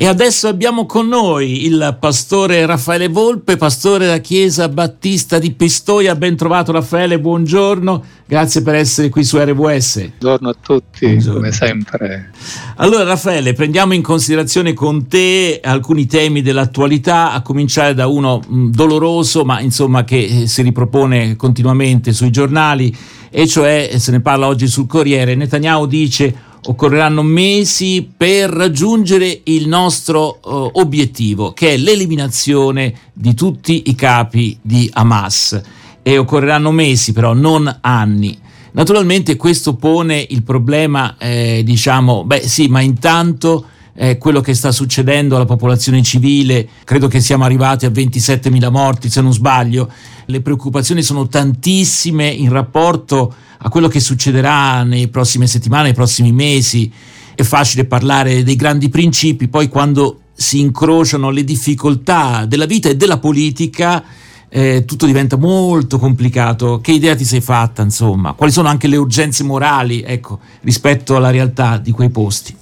E adesso abbiamo con noi il pastore Raffaele Volpe, pastore della Chiesa Battista di Pistoia. Ben trovato Raffaele, buongiorno. Grazie per essere qui su RWS. Buongiorno a tutti, buongiorno. come sempre. Allora Raffaele, prendiamo in considerazione con te alcuni temi dell'attualità, a cominciare da uno mh, doloroso, ma insomma che eh, si ripropone continuamente sui giornali, e cioè se ne parla oggi sul Corriere. Netanyahu dice occorreranno mesi per raggiungere il nostro uh, obiettivo, che è l'eliminazione di tutti i capi di Hamas. E occorreranno mesi, però, non anni. Naturalmente questo pone il problema, eh, diciamo, beh sì, ma intanto eh, quello che sta succedendo alla popolazione civile, credo che siamo arrivati a 27.000 morti se non sbaglio, le preoccupazioni sono tantissime in rapporto a quello che succederà nelle prossime settimane, nei prossimi mesi. È facile parlare dei grandi principi, poi quando si incrociano le difficoltà della vita e della politica, eh, tutto diventa molto complicato. Che idea ti sei fatta, insomma? Quali sono anche le urgenze morali, ecco, rispetto alla realtà di quei posti?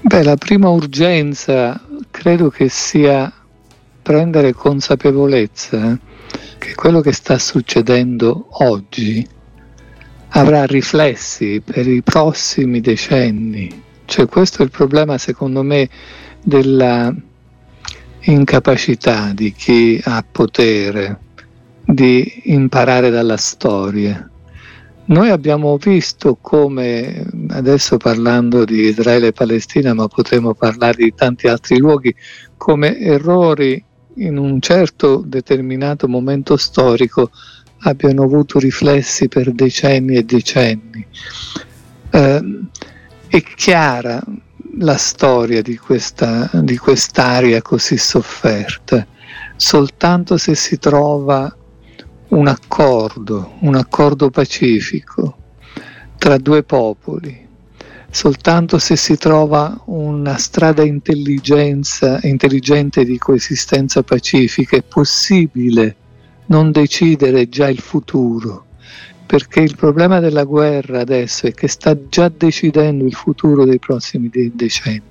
Beh, la prima urgenza credo che sia prendere consapevolezza che quello che sta succedendo oggi avrà riflessi per i prossimi decenni. Cioè questo è il problema secondo me della incapacità di chi ha potere di imparare dalla storia. Noi abbiamo visto come, adesso parlando di Israele e Palestina, ma potremmo parlare di tanti altri luoghi, come errori in un certo determinato momento storico abbiano avuto riflessi per decenni e decenni. Eh, è chiara la storia di, questa, di quest'area così sofferta, soltanto se si trova un accordo, un accordo pacifico tra due popoli. Soltanto se si trova una strada intelligente di coesistenza pacifica è possibile non decidere già il futuro, perché il problema della guerra adesso è che sta già decidendo il futuro dei prossimi decenni.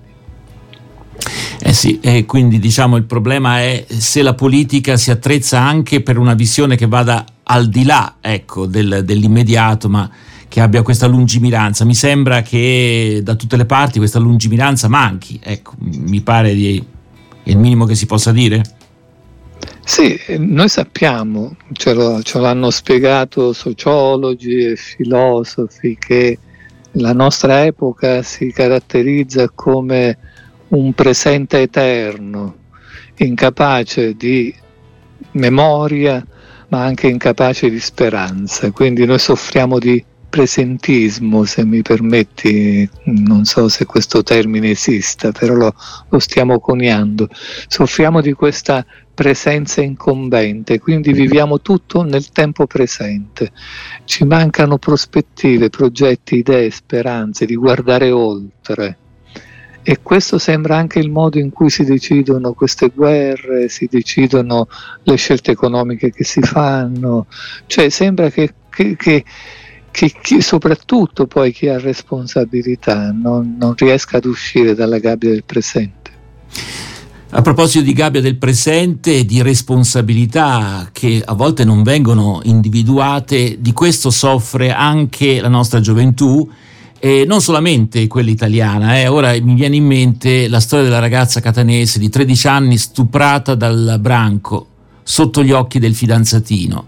Eh sì, e quindi diciamo il problema è se la politica si attrezza anche per una visione che vada al di là ecco, del, dell'immediato, ma che abbia questa lungimiranza. Mi sembra che da tutte le parti questa lungimiranza manchi, ecco, mi pare di, è il minimo che si possa dire. Sì, noi sappiamo, ce, lo, ce l'hanno spiegato sociologi e filosofi, che la nostra epoca si caratterizza come un presente eterno, incapace di memoria ma anche incapace di speranza. Quindi noi soffriamo di presentismo, se mi permetti, non so se questo termine esista, però lo, lo stiamo coniando. Soffriamo di questa presenza incombente, quindi viviamo tutto nel tempo presente. Ci mancano prospettive, progetti, idee, speranze di guardare oltre. E questo sembra anche il modo in cui si decidono queste guerre, si decidono le scelte economiche che si fanno, cioè sembra che, che, che, che chi, soprattutto poi chi ha responsabilità non, non riesca ad uscire dalla gabbia del presente. A proposito di gabbia del presente di responsabilità che a volte non vengono individuate, di questo soffre anche la nostra gioventù e non solamente quella italiana, eh. ora mi viene in mente la storia della ragazza catanese di 13 anni stuprata dal branco sotto gli occhi del fidanzatino.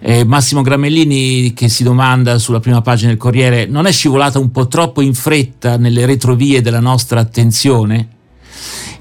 Eh, Massimo Gramellini che si domanda sulla prima pagina del Corriere, non è scivolata un po' troppo in fretta nelle retrovie della nostra attenzione?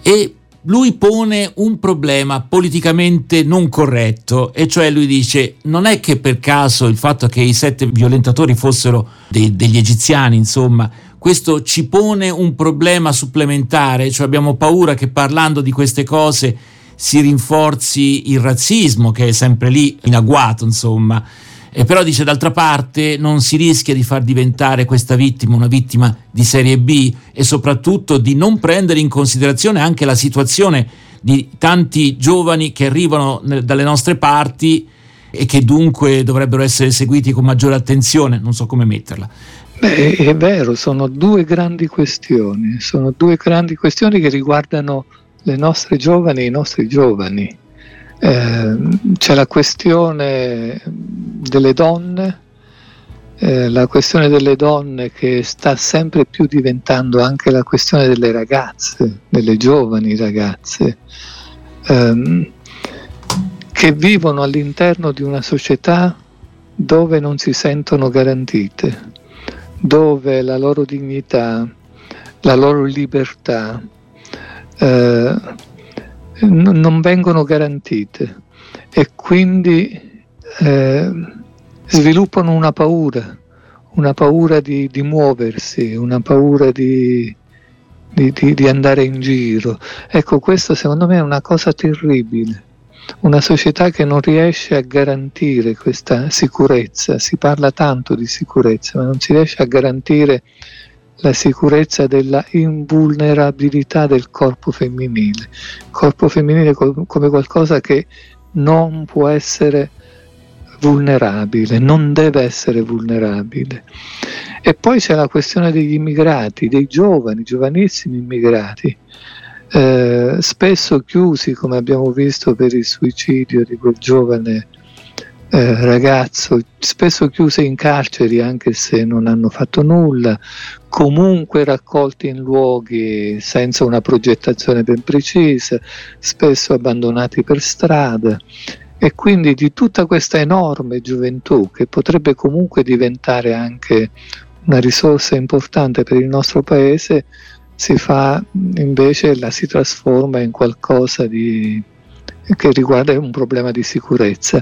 E lui pone un problema politicamente non corretto, e cioè lui dice non è che per caso il fatto che i sette violentatori fossero dei, degli egiziani, insomma, questo ci pone un problema supplementare, cioè abbiamo paura che parlando di queste cose si rinforzi il razzismo che è sempre lì in agguato, insomma. E però dice d'altra parte non si rischia di far diventare questa vittima una vittima di serie B e soprattutto di non prendere in considerazione anche la situazione di tanti giovani che arrivano dalle nostre parti e che dunque dovrebbero essere seguiti con maggiore attenzione, non so come metterla. Beh, è vero, sono due grandi questioni, sono due grandi questioni che riguardano le nostre giovani e i nostri giovani. Eh, c'è la questione delle donne, eh, la questione delle donne che sta sempre più diventando anche la questione delle ragazze, delle giovani ragazze, ehm, che vivono all'interno di una società dove non si sentono garantite, dove la loro dignità, la loro libertà eh, non vengono garantite e quindi eh, sviluppano una paura, una paura di, di muoversi, una paura di, di, di, andare in giro. Ecco, questo secondo me è una cosa terribile. Una società che non riesce a garantire questa sicurezza, si parla tanto di sicurezza, ma non si riesce a garantire la sicurezza della invulnerabilità del corpo femminile. Il corpo femminile come qualcosa che non può essere vulnerabile, non deve essere vulnerabile. E poi c'è la questione degli immigrati, dei giovani, giovanissimi immigrati, eh, spesso chiusi, come abbiamo visto per il suicidio di quel giovane eh, ragazzo, spesso chiusi in carceri anche se non hanno fatto nulla, comunque raccolti in luoghi senza una progettazione ben precisa, spesso abbandonati per strada. E quindi di tutta questa enorme gioventù che potrebbe comunque diventare anche una risorsa importante per il nostro paese, si fa invece la si trasforma in qualcosa di, che riguarda un problema di sicurezza.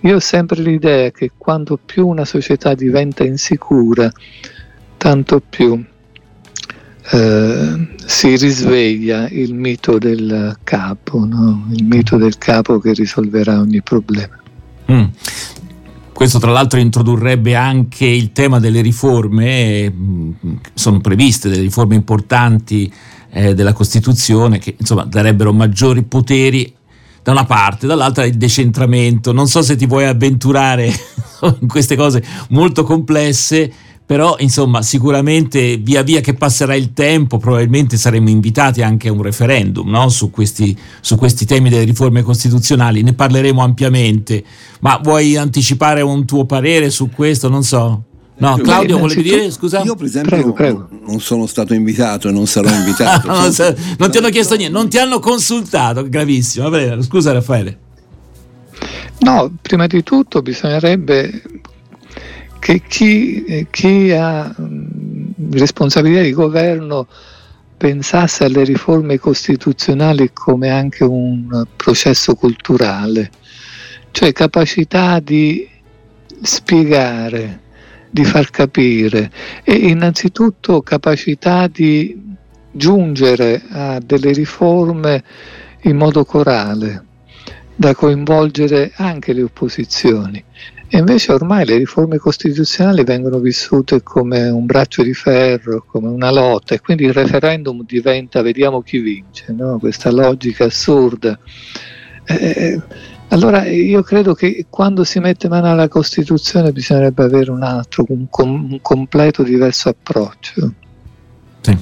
Io ho sempre l'idea che quanto più una società diventa insicura, tanto più eh, si risveglia il mito del capo, no? il mito del capo che risolverà ogni problema. Mm. Questo tra l'altro introdurrebbe anche il tema delle riforme, mm, sono previste delle riforme importanti eh, della Costituzione che insomma darebbero maggiori poteri da una parte, dall'altra il decentramento. Non so se ti vuoi avventurare in queste cose molto complesse però insomma sicuramente via via che passerà il tempo probabilmente saremo invitati anche a un referendum no? su, questi, su, questi, temi delle riforme costituzionali, ne parleremo ampiamente, ma vuoi anticipare un tuo parere su questo? Non so. No, Claudio, volevi dire? Scusa. Io, per esempio, prego, prego. non sono stato invitato e non sarò invitato. non, sono... non ti hanno chiesto niente, non ti hanno consultato, gravissimo. Scusa, Raffaele. No, prima di tutto bisognerebbe che chi, eh, chi ha mh, responsabilità di governo pensasse alle riforme costituzionali come anche un processo culturale, cioè capacità di spiegare, di far capire e innanzitutto capacità di giungere a delle riforme in modo corale, da coinvolgere anche le opposizioni. E invece ormai le riforme costituzionali vengono vissute come un braccio di ferro, come una lotta e quindi il referendum diventa vediamo chi vince, no? questa logica assurda. Eh, allora io credo che quando si mette mano alla Costituzione bisognerebbe avere un altro, un, com- un completo diverso approccio. Sì.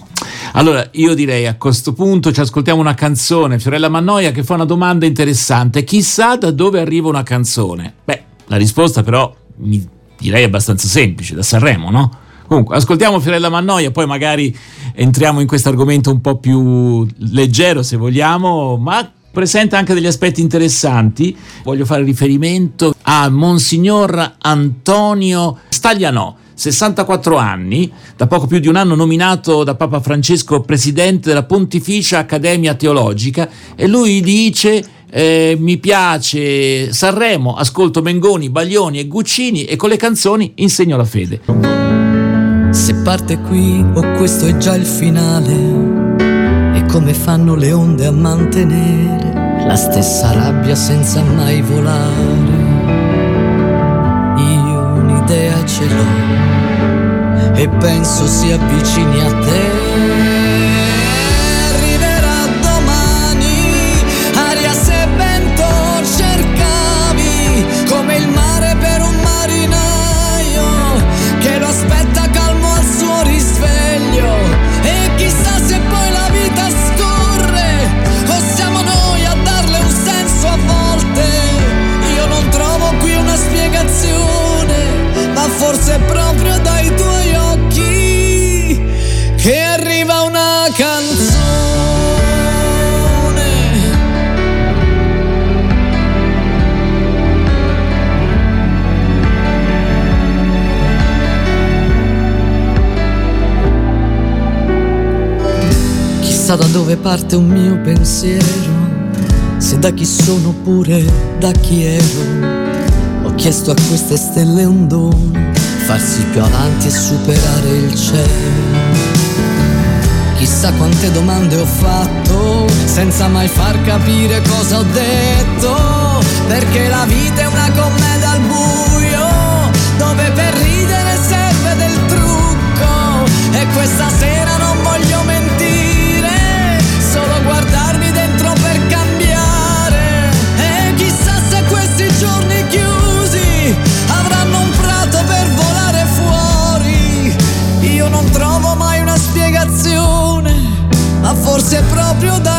Allora io direi a questo punto ci ascoltiamo una canzone, Fiorella Mannoia che fa una domanda interessante, chissà da dove arriva una canzone? Beh, la risposta però mi direi abbastanza semplice, da Sanremo, no? Comunque, ascoltiamo Fiorella Mannoia, poi magari entriamo in questo argomento un po' più leggero, se vogliamo, ma presenta anche degli aspetti interessanti. Voglio fare riferimento a Monsignor Antonio Staglianò. 64 anni, da poco più di un anno nominato da Papa Francesco presidente della Pontificia Accademia Teologica e lui dice eh, mi piace Sanremo, ascolto Mengoni, Baglioni e Guccini e con le canzoni insegno la fede. Se parte qui o questo è già il finale come fanno le onde a mantenere la stessa rabbia senza mai volare. Io un'idea ce l'ho e penso si avvicini a te Chissà da dove parte un mio pensiero, se da chi sono oppure da chi ero. Ho chiesto a queste stelle un dono, farsi più avanti e superare il cielo. Chissà quante domande ho fatto senza mai far capire cosa ho detto. Perché la vita è una commedia al buio, forse proprio dai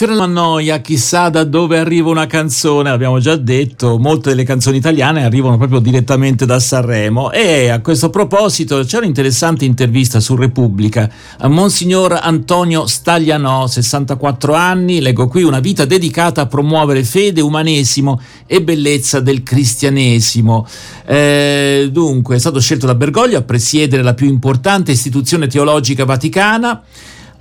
Fiorello Mannoia, chissà da dove arriva una canzone, l'abbiamo già detto, molte delle canzoni italiane arrivano proprio direttamente da Sanremo. E a questo proposito c'è un'interessante intervista su Repubblica. A Monsignor Antonio Staglianò, 64 anni, leggo qui una vita dedicata a promuovere fede, umanesimo e bellezza del cristianesimo. Eh, dunque è stato scelto da Bergoglio a presiedere la più importante istituzione teologica vaticana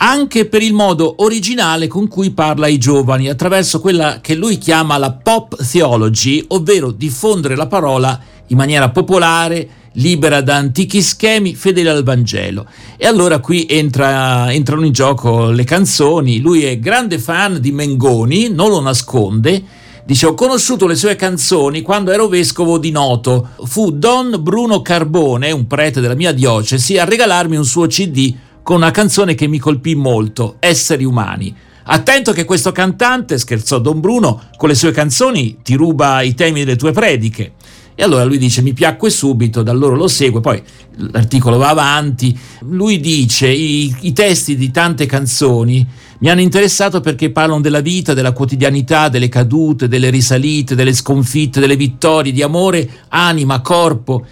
anche per il modo originale con cui parla ai giovani, attraverso quella che lui chiama la pop theology, ovvero diffondere la parola in maniera popolare, libera da antichi schemi, fedele al Vangelo. E allora qui entra, entrano in gioco le canzoni, lui è grande fan di Mengoni, non lo nasconde, Dice, ho conosciuto le sue canzoni quando ero vescovo di Noto. Fu Don Bruno Carbone, un prete della mia diocesi, a regalarmi un suo CD con una canzone che mi colpì molto, Esseri umani. Attento che questo cantante, scherzò Don Bruno, con le sue canzoni ti ruba i temi delle tue prediche. E allora lui dice mi piacque subito, da allora lo segue, poi l'articolo va avanti, lui dice i, i testi di tante canzoni mi hanno interessato perché parlano della vita, della quotidianità, delle cadute, delle risalite, delle sconfitte, delle vittorie, di amore, anima, corpo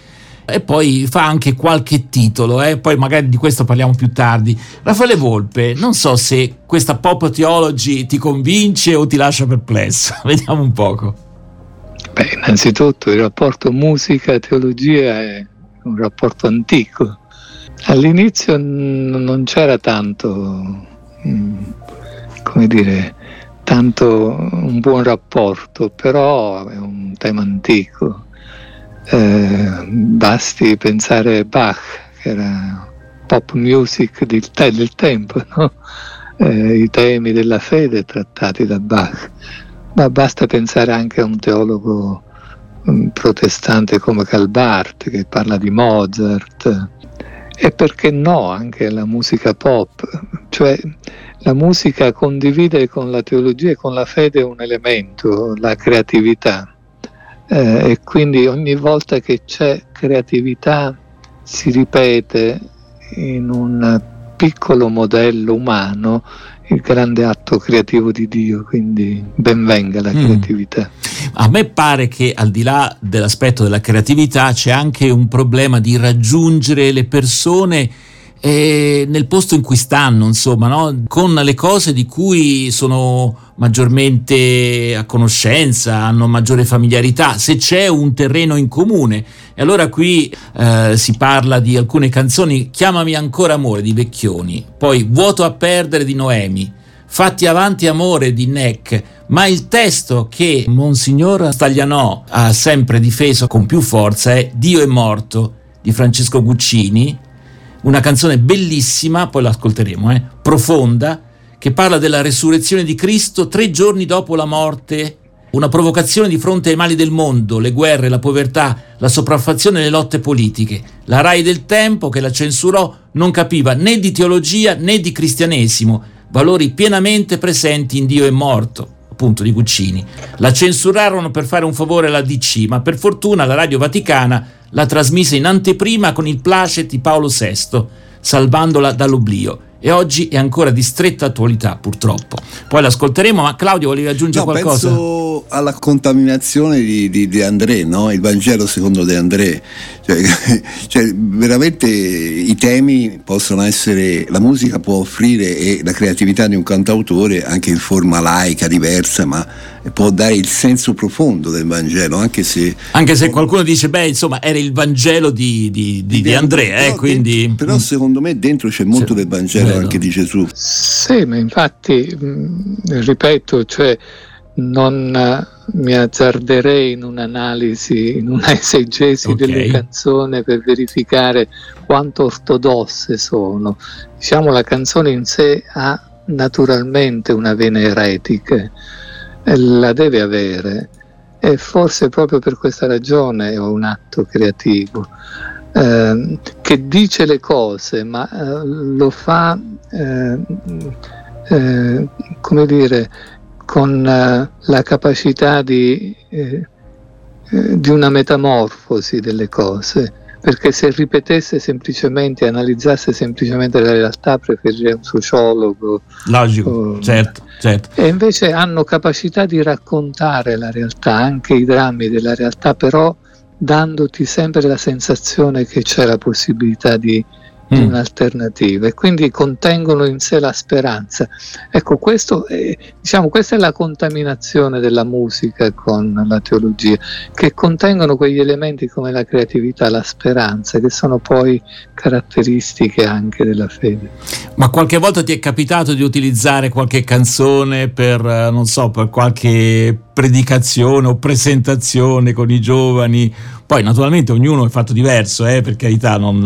e poi fa anche qualche titolo, eh? poi magari di questo parliamo più tardi. Raffaele Volpe, non so se questa pop theology ti convince o ti lascia perplesso, vediamo un poco. Beh, innanzitutto il rapporto musica-teologia è un rapporto antico. All'inizio n- non c'era tanto, mm, come dire, tanto un buon rapporto, però è un tema antico. Eh, basti pensare a Bach, che era pop music del, del tempo, no? eh, i temi della fede trattati da Bach, ma basta pensare anche a un teologo um, protestante come Calbart che parla di Mozart. E perché no anche alla musica pop, cioè la musica condivide con la teologia e con la fede un elemento, la creatività eh, e quindi ogni volta che c'è creatività si ripete in un piccolo modello umano il grande atto creativo di Dio, quindi benvenga la Mm. creatività. A me pare che al di là dell'aspetto della creatività c'è anche un problema di raggiungere le persone eh, nel posto in cui stanno, insomma, no? con le cose di cui sono maggiormente a conoscenza, hanno maggiore familiarità, se c'è un terreno in comune. E allora qui eh, si parla di alcune canzoni, Chiamami ancora amore di Vecchioni, poi Vuoto a perdere di Noemi, Fatti avanti amore di Neck, ma il testo che Monsignor Staglianò ha sempre difeso con più forza è Dio è morto di Francesco Guccini, una canzone bellissima, poi l'ascolteremo, eh, profonda, che parla della resurrezione di Cristo tre giorni dopo la morte. Una provocazione di fronte ai mali del mondo, le guerre, la povertà, la sopraffazione e le lotte politiche. La RAI del tempo, che la censurò, non capiva né di teologia né di cristianesimo, valori pienamente presenti in Dio è morto, appunto di Guccini. La censurarono per fare un favore alla DC, ma per fortuna la Radio Vaticana la trasmise in anteprima con il placet di Paolo VI, salvandola dall'oblio e oggi è ancora di stretta attualità purtroppo. Poi l'ascolteremo, ma Claudio volevi aggiungere no, qualcosa? Penso alla contaminazione di, di, di André, no? il Vangelo secondo De André, cioè, cioè, veramente i temi possono essere, la musica può offrire e la creatività di un cantautore anche in forma laica, diversa, ma può dare il senso profondo del Vangelo, anche se... Anche se qualcuno dice, beh, insomma, era il Vangelo di, di, di, di Andrea, eh, quindi... Però secondo me dentro c'è molto sì, del Vangelo vedo. anche di Gesù. Sì, ma infatti, mh, ripeto, cioè non uh, mi azzarderei in un'analisi, in un'esegesi okay. delle canzoni per verificare quanto ortodosse sono. Diciamo la canzone in sé ha naturalmente una vena eretica la deve avere. E forse proprio per questa ragione è un atto creativo eh, che dice le cose ma eh, lo fa eh, eh come dire con eh, la capacità di, eh, di una metamorfosi delle cose perché se ripetesse semplicemente, analizzasse semplicemente la realtà, preferirei un sociologo. Logico, o, certo, certo. E invece hanno capacità di raccontare la realtà, anche i drammi della realtà, però dandoti sempre la sensazione che c'è la possibilità di mm. un'alternativa e quindi contengono in sé la speranza. Ecco, questo è, diciamo, questa è la contaminazione della musica con la teologia, che contengono quegli elementi come la creatività, la speranza, che sono poi caratteristiche anche della fede. Ma qualche volta ti è capitato di utilizzare qualche canzone per, eh, non so, per qualche predicazione o presentazione con i giovani poi naturalmente ognuno è fatto diverso, eh, per carità, non,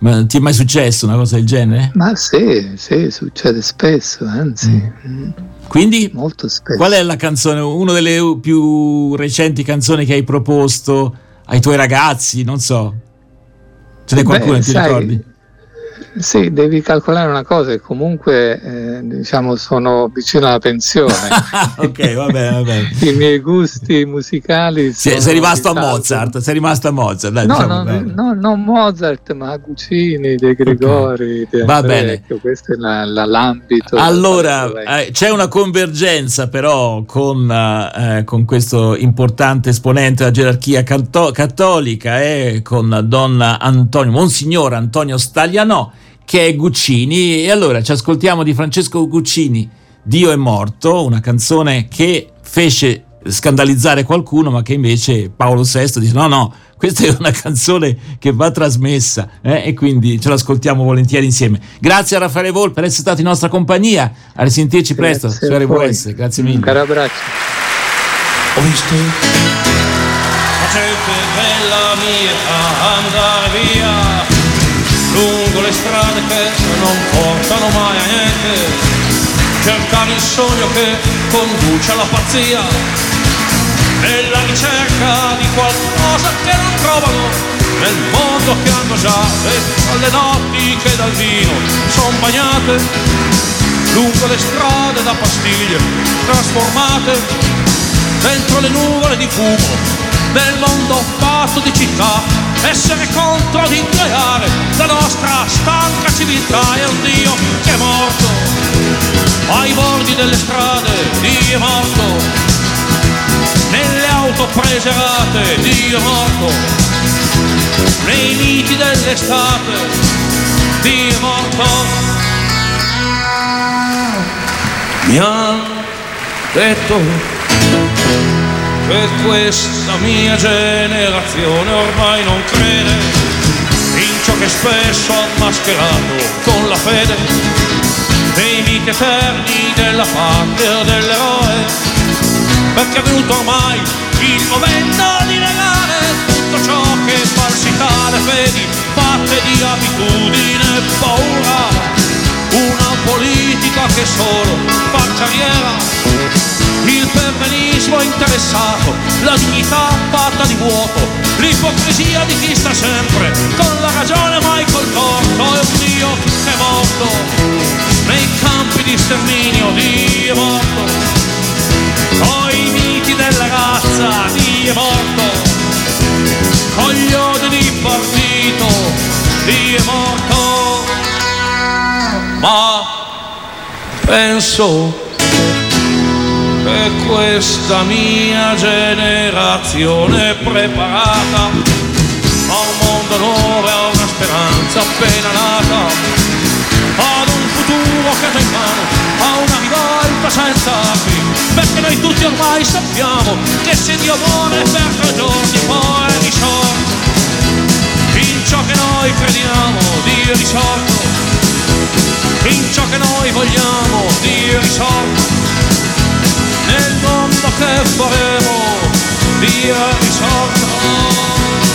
eh, ti è mai successo una cosa del genere? Ma sì, sì, succede spesso, anzi. Mm. Quindi, Molto spesso. qual è la canzone, una delle più recenti canzoni che hai proposto ai tuoi ragazzi? Non so. Ce n'è qualcuno che ti sai, ricordi? Sì, devi calcolare una cosa, che comunque eh, diciamo sono vicino alla pensione. ok, va bene, va bene. I miei gusti musicali sono sei rimasto a Mozart, sei rimasto a Mozart. Dai, no, diciamo, no, no, non Mozart, ma Guccini, De Gregori, okay. Va bene. questo è la, la, l'ambito. Allora, eh, c'è una convergenza però con, eh, con, questo importante esponente della gerarchia canto- cattolica, eh, con Don Antonio, Monsignor Antonio Stagliano che è Guccini. E allora ci ascoltiamo di Francesco Guccini, Dio è morto, una canzone che fece scandalizzare qualcuno, ma che invece Paolo VI dice no, no, questa è una canzone che va trasmessa eh? e quindi ce l'ascoltiamo volentieri insieme. Grazie a Raffaele Vol per essere stato in nostra compagnia, a risentirci presto RWS, grazie mille. Un caro abbraccio. Ho visto la gente bella mia andare via le strade che non portano mai a niente, cercare il sogno che conduce alla pazzia, nella ricerca di qualcosa che non trovano. Nel mondo che hanno già e alle notti che dal vino. Sono bagnate, lungo le strade da pastiglie trasformate, dentro le nuvole di fumo del mondo fatto di città essere contro di creare la nostra stanca civiltà è un Dio che è morto ai bordi delle strade, Dio è morto. Nelle auto preserate, Dio è morto. Nei miti dell'estate, Dio è morto. Mi ha detto per questa mia generazione ormai non crede in ciò che spesso ha mascherato con la fede dei miti eterni della patria dell'eroe. Perché è venuto ormai il momento di negare tutto ciò che falsità le fedi fatte di abitudine e paura. Una politica che solo fa carriera. Il permenismo l'egoismo interessato, la dignità fatta di vuoto, l'ipocrisia di chi sta sempre con la ragione mai col torto e un Dio che è morto nei campi di sterminio, Dio è morto, coi miti della razza, Dio è morto, con gli odi di partito, Dio è morto, ma penso che questa mia generazione preparata a un mondo nuovo a una speranza appena nata, ad un futuro che ha in mano, a una rivolta senza armi, perché noi tutti ormai sappiamo che se Dio vuole per tre giorni poi risorto, in ciò che noi crediamo, Dio risorto, in ciò che noi vogliamo, Dio è noch forever, wir ich hoffe.